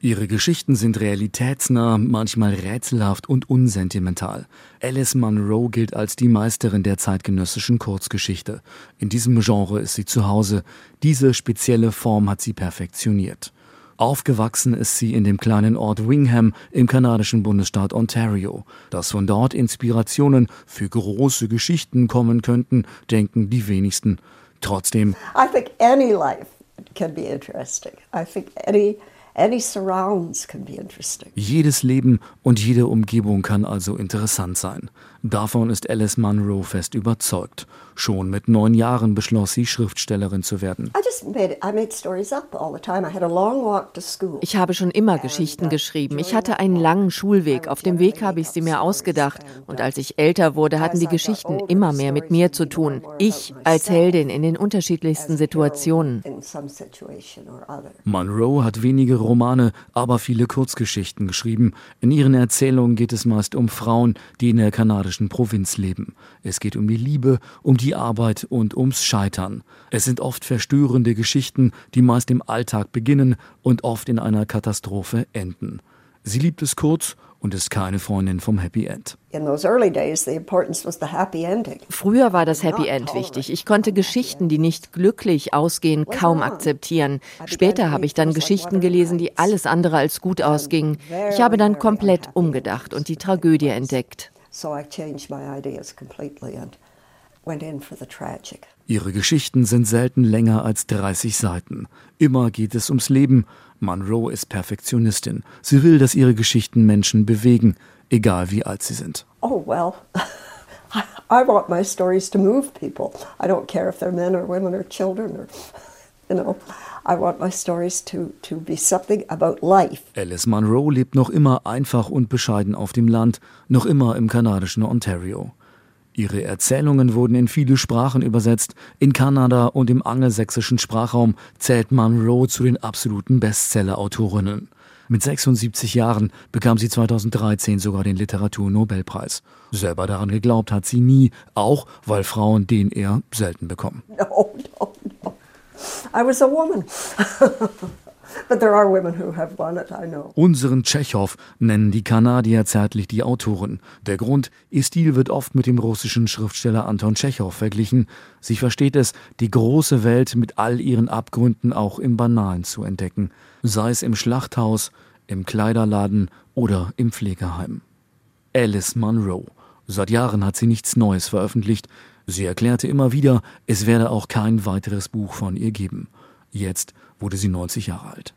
Ihre Geschichten sind realitätsnah, manchmal rätselhaft und unsentimental. Alice Munro gilt als die Meisterin der zeitgenössischen Kurzgeschichte. In diesem Genre ist sie zu Hause. Diese spezielle Form hat sie perfektioniert. Aufgewachsen ist sie in dem kleinen Ort Wingham im kanadischen Bundesstaat Ontario. Dass von dort Inspirationen für große Geschichten kommen könnten, denken die wenigsten. Trotzdem. I think any life can be interesting. I think any jedes Leben und jede Umgebung kann also interessant sein. Davon ist Alice Munro fest überzeugt. Schon mit neun Jahren beschloss sie, Schriftstellerin zu werden. Ich habe schon immer Geschichten uh, geschrieben. Ich hatte einen langen Schulweg. Auf dem Weg habe ich sie mir ausgedacht. Und als ich älter wurde, hatten die Geschichten immer mehr mit mir zu tun. Ich als Heldin in den unterschiedlichsten Situationen. Munro hat wenige Romane, aber viele Kurzgeschichten geschrieben. In ihren Erzählungen geht es meist um Frauen, die in der kanadischen kanadischen Provinz leben. Es geht um die Liebe, um die Arbeit und ums Scheitern. Es sind oft verstörende Geschichten, die meist im Alltag beginnen und oft in einer Katastrophe enden. Sie liebt es kurz und ist keine Freundin vom Happy End. Früher war das Happy End wichtig. Ich konnte Geschichten, die nicht glücklich ausgehen, kaum akzeptieren. Später habe ich dann Geschichten gelesen, die alles andere als gut ausgingen. Ich habe dann komplett umgedacht und die Tragödie entdeckt. So I changed my ideas completely and Ihre Geschichten sind selten länger als 30 Seiten. Immer geht es ums Leben. Monroe ist Perfektionistin. Sie will, dass ihre Geschichten Menschen bewegen, egal wie alt sie sind. Oh well. I want my stories to move people. I don't care if they're men or women or children or you know. I want my stories to, to be something about life. Alice Munro lebt noch immer einfach und bescheiden auf dem Land, noch immer im kanadischen Ontario. Ihre Erzählungen wurden in viele Sprachen übersetzt. In Kanada und im angelsächsischen Sprachraum zählt Munro zu den absoluten Bestseller-Autorinnen. Mit 76 Jahren bekam sie 2013 sogar den Literaturnobelpreis. Selber daran geglaubt hat sie nie, auch weil Frauen den eher selten bekommen. No, no, no. I was a woman. Unseren Tschechow nennen die Kanadier zärtlich die Autoren. Der Grund, ihr Stil wird oft mit dem russischen Schriftsteller Anton Tschechow verglichen. Sie versteht es, die große Welt mit all ihren Abgründen auch im Banalen zu entdecken. Sei es im Schlachthaus, im Kleiderladen oder im Pflegeheim. Alice Munro. Seit Jahren hat sie nichts Neues veröffentlicht. Sie erklärte immer wieder, es werde auch kein weiteres Buch von ihr geben. Jetzt wurde sie 90 Jahre alt.